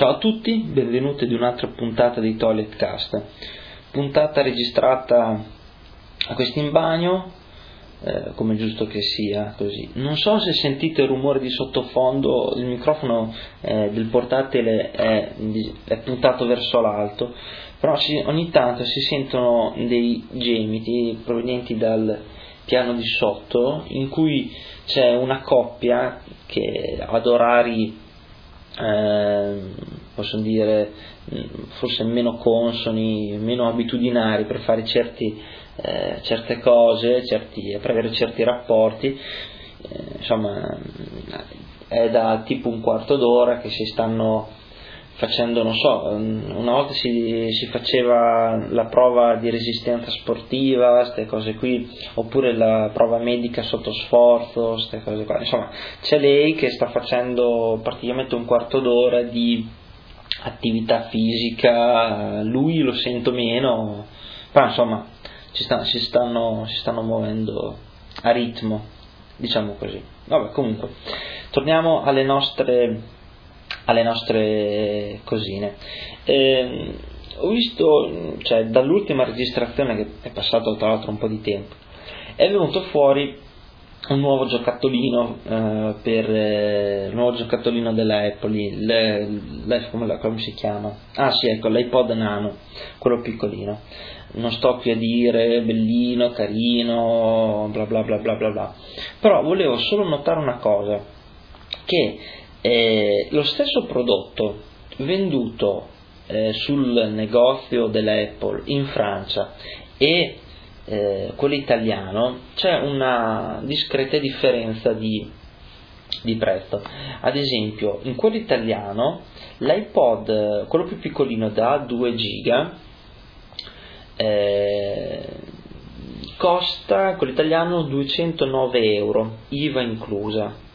Ciao a tutti, benvenuti ad un'altra puntata di Toilet Cast. Puntata registrata a bagno, eh, come giusto che sia così. Non so se sentite il rumore di sottofondo, il microfono eh, del portatile è, è, puntato verso l'alto, però si, ogni tanto si sentono dei gemiti provenienti dal piano di sotto in cui c'è una coppia che ad orari eh, posso dire forse meno consoni, meno abitudinari per fare certi, eh, certe cose, certi, per avere certi rapporti, eh, insomma è da tipo un quarto d'ora che si stanno facendo, non so, una volta si, si faceva la prova di resistenza sportiva, queste cose qui, oppure la prova medica sotto sforzo, queste cose qua. Insomma, c'è lei che sta facendo praticamente un quarto d'ora di attività fisica, lui lo sento meno, però insomma ci sta, si, stanno, si stanno muovendo a ritmo, diciamo così. Vabbè, comunque, torniamo alle nostre alle nostre cosine. Eh, ho visto, cioè, dall'ultima registrazione, che è passato tra l'altro un po' di tempo, è venuto fuori un nuovo giocattolino eh, per eh, un nuovo giocattolino della Apple, le, le, come, come, si chiama? Ah sì, ecco, l'iPod Nano, quello piccolino. Non sto qui a dire bellino, carino, bla bla bla bla bla bla. Però volevo solo notare una cosa, che eh, lo stesso prodotto venduto eh, sul negozio dell'Apple in Francia e eh, quello italiano c'è una discreta differenza di, di, prezzo. Ad esempio, in quello italiano l'iPod, quello più piccolino da 2 giga, eh, costa quello italiano 209 euro, IVA inclusa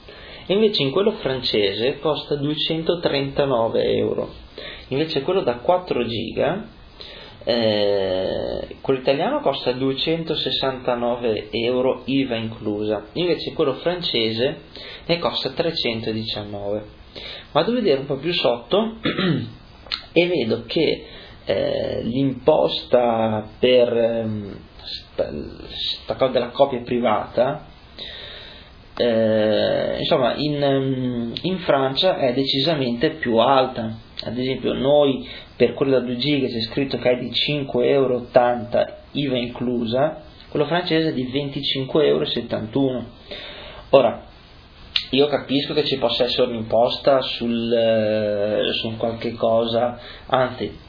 invece in quello francese costa 239 euro, invece quello da 4 giga, eh, quello italiano costa 269 euro IVA inclusa, invece quello francese ne costa 319. Vado a vedere un po' più sotto e vedo che eh, l'imposta per eh, sta, sta, della copia privata eh, insomma in, ehm, in, Francia è decisamente più alta ad esempio noi per quello da 2 giga c'è scritto che è di 5,80 euro IVA inclusa quello francese è di 25,71 euro ora io capisco che ci possa essere un'imposta sul, eh, su qualche cosa anzi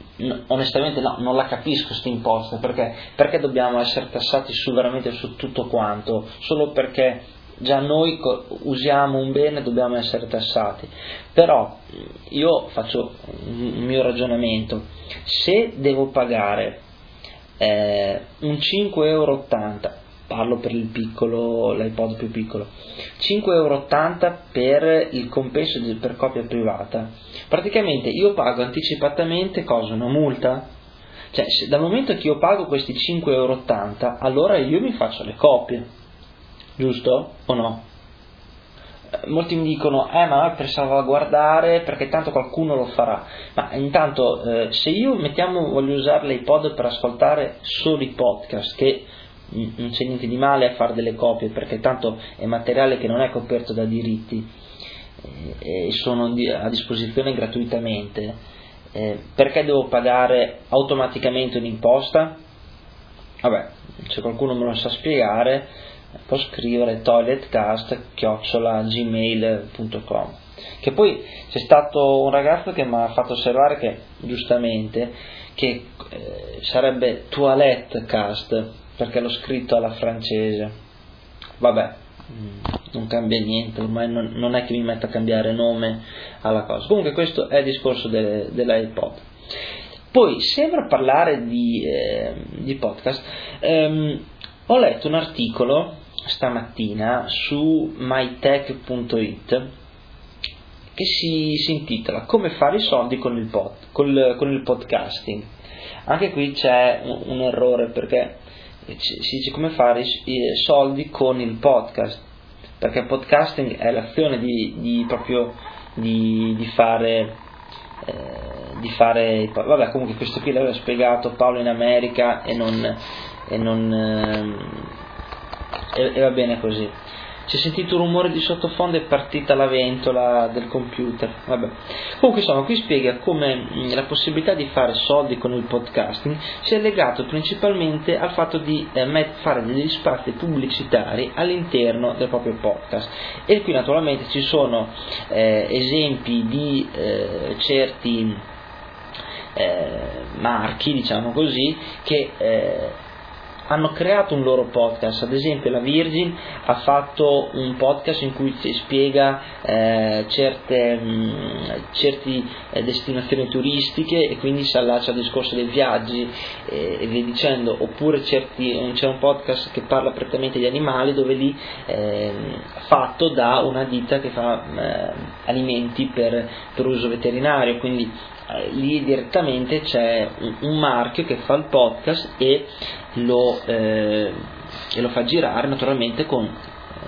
onestamente no, non la capisco questa imposta perché, perché dobbiamo essere tassati su, veramente su tutto quanto? Solo perché già noi usiamo un bene dobbiamo essere tassati, però io faccio un mio ragionamento, se devo pagare eh, un 5,80 euro, parlo per il piccolo, l'iPod più piccolo, 5,80 euro per il compenso per copia privata, praticamente io pago anticipatamente cosa? Una multa? Cioè, se, dal momento che io pago questi 5,80 euro, allora io mi faccio le copie giusto o no? Eh, molti mi dicono, eh ma per salvaguardare perché tanto qualcuno lo farà, ma intanto eh, se io mettiamo voglio usare l'iPod per ascoltare solo i podcast, che non c'è niente di male a fare delle copie perché tanto è materiale che non è coperto da diritti eh, e sono a disposizione gratuitamente, eh, perché devo pagare automaticamente un'imposta? Vabbè, se qualcuno me lo sa spiegare, può scrivere toiletcast.gmail.com che poi c'è stato un ragazzo che mi ha fatto osservare che giustamente che eh, sarebbe toiletcast perché l'ho scritto alla francese. Vabbè mm, non cambia niente ormai non, non, è che mi metto a cambiare nome alla cosa. Comunque questo è il discorso de, dell'iPod. Poi sempre a parlare di, eh, di podcast ehm, ho letto un articolo stamattina su mytech.it che si, si, intitola Come fare i soldi con il, pod, col, con il podcasting. Anche qui c'è un, un, errore perché si dice come fare i soldi con il podcast, perché podcasting è l'azione di, di proprio di, di fare eh, di fare vabbè comunque questo qui l'aveva spiegato Paolo in America e non, e, non eh, e, e va bene così si è sentito un rumore di sottofondo e è partita la ventola del computer. Vabbè. Comunque insomma, qui spiega come mm, la possibilità di fare soldi con il podcasting sia legato principalmente al fatto di eh, fare degli spazi pubblicitari all'interno del proprio podcast. E qui naturalmente ci sono eh, esempi di eh, certi eh, marchi, diciamo così, che eh, hanno creato un loro podcast, ad esempio la Virgin ha fatto un podcast in cui spiega eh, certe mh, eh, destinazioni turistiche e quindi si allaccia al discorso dei viaggi eh, e via dicendo, oppure certi, c'è un podcast che parla prettamente di animali dove lì eh, fatto da una ditta che fa eh, alimenti per, per uso veterinario, quindi eh, lì direttamente c'è un, marchio che fa il podcast e lo, eh, e lo fa girare naturalmente con,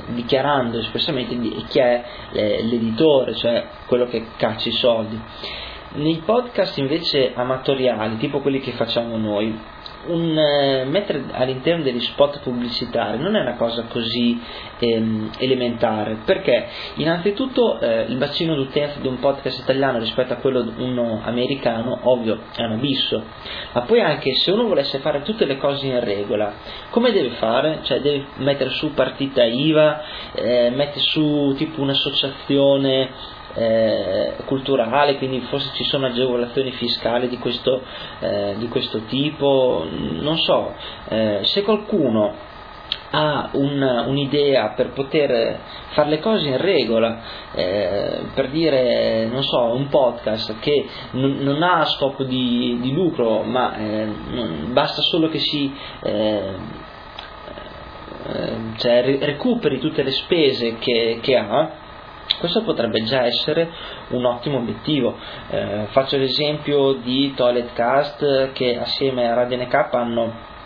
dichiarando espressamente chi è eh, l'editore, cioè quello che caccia i soldi. Nei podcast invece amatoriali, tipo quelli che facciamo noi, un, eh, mettere all'interno degli spot pubblicitari non è una cosa così ehm, elementare perché innanzitutto eh, il bacino d'utenza di un podcast italiano rispetto a quello di uno americano ovvio è un abisso ma poi anche se uno volesse fare tutte le cose in regola come deve fare? cioè deve mettere su partita IVA eh, mettere su tipo un'associazione eh, culturale, quindi forse ci sono agevolazioni fiscali di questo, eh, di questo tipo, non so, eh, se qualcuno ha un, un'idea per poter fare le cose in regola, eh, per dire, non so, un podcast che n- non ha scopo di, di lucro, ma eh, basta solo che si eh, eh cioè, recuperi tutte le spese che, che ha, questo potrebbe già essere un ottimo obiettivo. Eh, faccio l'esempio di Toiletcast che assieme a Radio NK hanno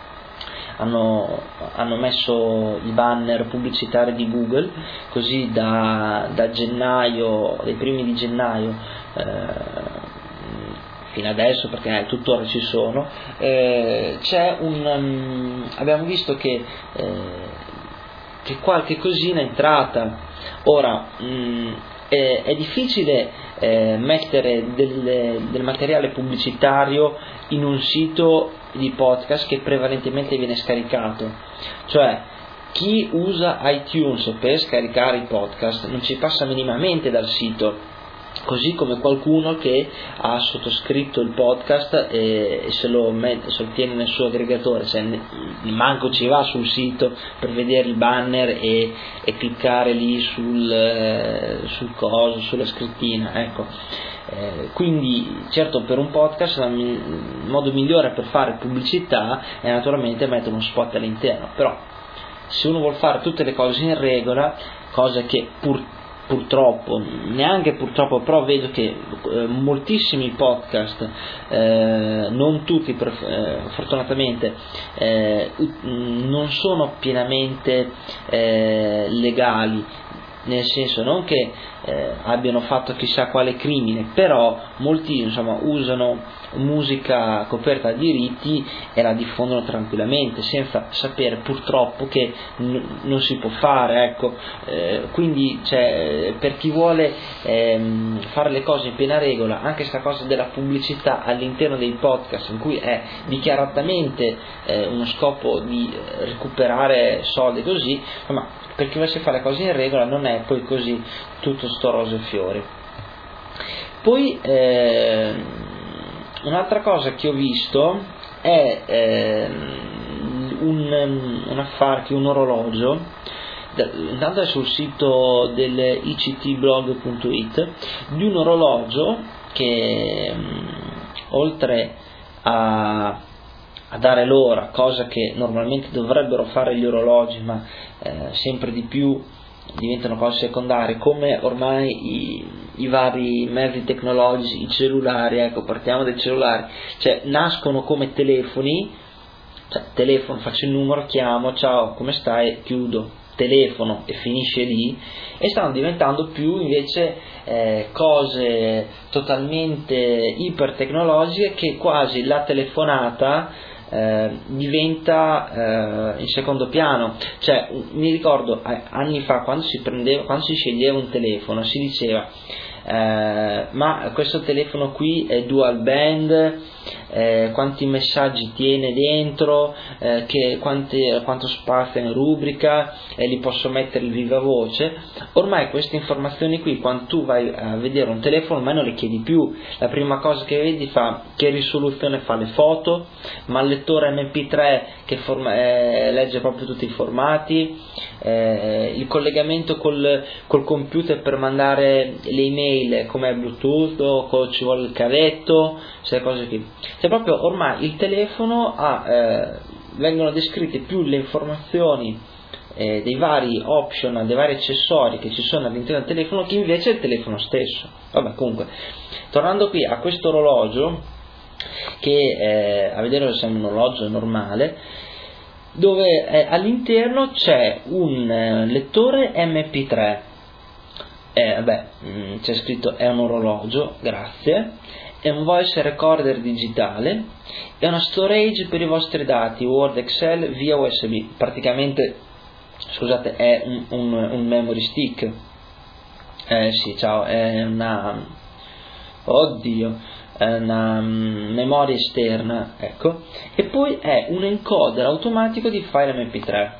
hanno, hanno, messo i banner pubblicitari di Google, così da, da gennaio, dai primi di gennaio eh, fino adesso, perché eh, tuttora ci sono, eh, un, um, abbiamo visto che, eh, che qualche cosina è entrata. Ora, mh, mm, è, è, difficile eh, mettere del, del, materiale pubblicitario in un sito di podcast che prevalentemente viene scaricato, cioè chi usa iTunes per scaricare i podcast non ci passa minimamente dal sito così come qualcuno che ha sottoscritto il podcast e se lo, met- se lo tiene nel suo aggregatore, cioè manco ci va sul sito per vedere il banner e, e cliccare lì sul, eh, sul coso, sulla scrittina, ecco. Eh, quindi certo per un podcast il modo migliore per fare pubblicità è naturalmente mettere uno spot all'interno, però se uno vuole fare tutte le cose in regola, cosa che purtroppo purtroppo, neanche purtroppo, però vedo che eh, moltissimi podcast, eh, non tutti per, eh, fortunatamente, eh, non sono pienamente eh, legali, nel senso non che eh, abbiano fatto chissà quale crimine, però molti insomma, usano musica coperta da diritti e la diffondono tranquillamente senza sapere purtroppo che n- non si può fare ecco. eh, quindi cioè, per chi vuole ehm, fare le cose in piena regola anche questa cosa della pubblicità all'interno dei podcast in cui è dichiaratamente eh, uno scopo di recuperare soldi così insomma per chi volesse fare le cose in regola non è poi così tutto sto rose e fiori. Poi eh, un'altra cosa che ho visto è eh, un, un affare che un orologio è sul sito del ictblog.it di un orologio che oltre a a dare l'ora, cosa che normalmente dovrebbero fare gli orologi, ma eh, sempre di più diventano cose secondarie, come ormai i, i, vari mezzi tecnologici, i cellulari, ecco, partiamo dai cellulari, cioè nascono come telefoni, cioè telefono, faccio il numero, chiamo, ciao, come stai, chiudo, telefono e finisce lì. E stanno diventando più invece eh, cose totalmente ipertecnologiche che quasi la telefonata eh, diventa eh, in secondo piano. Cioè, mi ricordo anni fa quando si, prendeva, quando si sceglieva un telefono si diceva eh, ma questo telefono qui è dual band, eh, quanti messaggi tiene dentro, eh, che, quanti, quanto spazio in rubrica e li posso mettere il viva voce. Ormai queste informazioni qui, quando tu vai a vedere un telefono, ormai non le chiedi più. La prima cosa che vedi fa che risoluzione fa le foto, ma il lettore MP3 che forma, eh, legge proprio tutti i formati, eh, il collegamento col, col computer per mandare le email mail come Bluetooth o ci vuole il cavetto, queste cose qui. Cioè proprio ormai il telefono ha, eh, vengono descritte più le informazioni eh, dei vari option, dei vari accessori che ci sono all'interno del telefono che invece il telefono stesso. Vabbè, comunque, tornando qui a questo orologio, che eh, a vedere sembra un orologio normale, dove eh, all'interno c'è un eh, lettore MP3 eh, beh, mm, c'è scritto è un orologio, grazie, è un voice recorder digitale, è una storage per i vostri dati Word, Excel via USB, praticamente, scusate, è un, un, un memory stick. Eh sì, ciao, è una, oddio, è una um, memoria esterna, ecco, e poi è un encoder automatico di file MP3.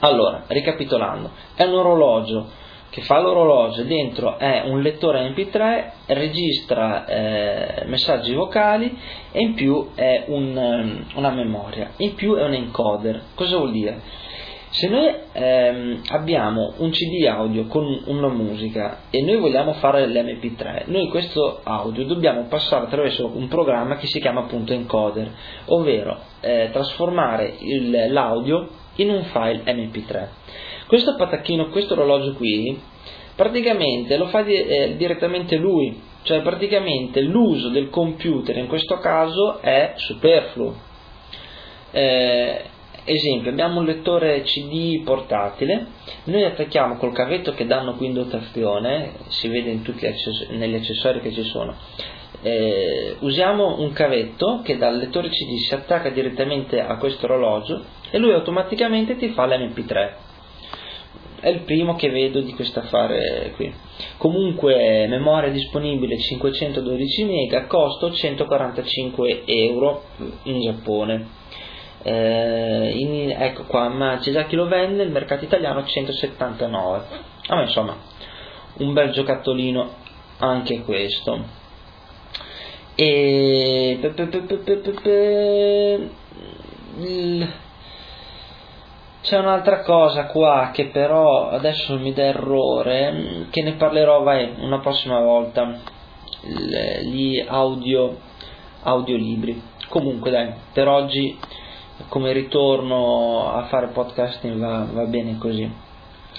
Allora, ricapitolando, è un orologio che fa l'orologio dentro è un lettore MP3, registra eh, messaggi vocali e in più è un, um, una memoria, in più è un encoder. Cosa vuol dire? Se noi ehm, abbiamo un CD audio con una musica e noi vogliamo fare l'MP3, noi questo audio dobbiamo passare attraverso un programma che si chiama appunto encoder, ovvero eh, trasformare il, l'audio in un file MP3. Questo patacchino, questo orologio qui, praticamente lo fa di, eh, direttamente lui, cioè praticamente l'uso del computer in questo caso è superfluo. Eh, esempio, abbiamo un lettore CD portatile, noi attacchiamo col cavetto che danno qui in dotazione, si vede in tutti negli accessori che ci sono, eh, usiamo un cavetto che dal lettore CD si attacca direttamente a questo orologio e lui automaticamente ti fa l'MP3 è il primo che vedo di questo affare qui. Comunque memoria disponibile 512 MB, costo 145 euro in Giappone. Eh, in, ecco qua, ma c'è già chi lo vende, il mercato italiano 179. Ah, insomma, un bel giocattolino anche questo. E c'è un'altra cosa qua che però adesso mi dà errore, che ne parlerò vai, una prossima volta, gli audio, audiolibri. Comunque dai, per oggi come ritorno a fare podcasting va, va bene così.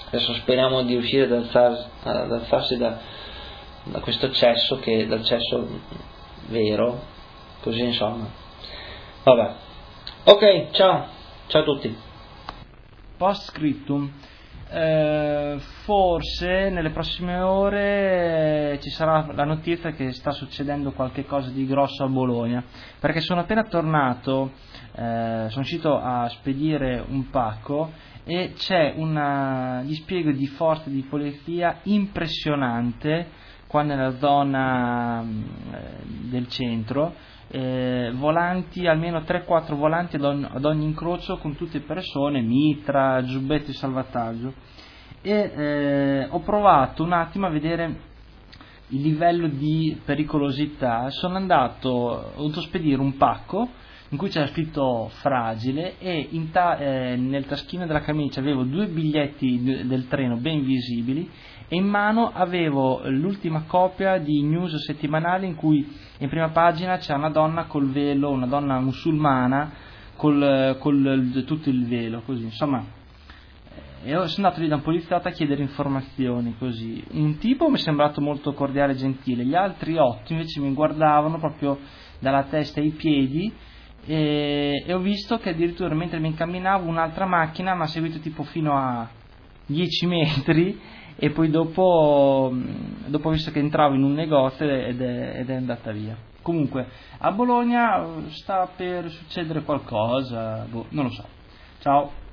Adesso speriamo di riuscire ad, alzarsi, ad alzarsi da, da questo cesso, che, dal cesso vero, così insomma. Vabbè. Ok, ciao, ciao a tutti post scriptum. Eh, forse nelle prossime ore eh, ci sarà la notizia che sta succedendo qualcosa di grosso a Bologna perché sono appena tornato eh, sono uscito a spedire un pacco e c'è un dispiego di forze di polizia impressionante qua nella zona eh, del centro eh, volanti, almeno 3-4 volanti ad ogni, ad ogni, incrocio con tutte persone, mitra, giubbetto di salvataggio. E eh, ho provato un attimo a vedere il livello di pericolosità, sono andato, ho dovuto spedire un pacco in cui c'era scritto fragile e ta- eh, nel taschino della camicia avevo due biglietti del treno ben visibili e in mano avevo l'ultima copia di news settimanale in cui in prima pagina c'è una donna col velo, una donna musulmana col, col tutto il velo, così, insomma. E sono andato lì da un poliziotto a chiedere informazioni così. Un tipo mi è sembrato molto cordiale e gentile, gli altri otto invece mi guardavano proprio dalla testa ai piedi e, e ho visto che addirittura mentre mi incamminavo un'altra macchina mi ha seguito tipo fino a 10 metri e poi dopo, dopo ho visto che entravo in un negozio ed è, ed è andata via. Comunque, a Bologna sta per succedere qualcosa, boh, non lo so. Ciao.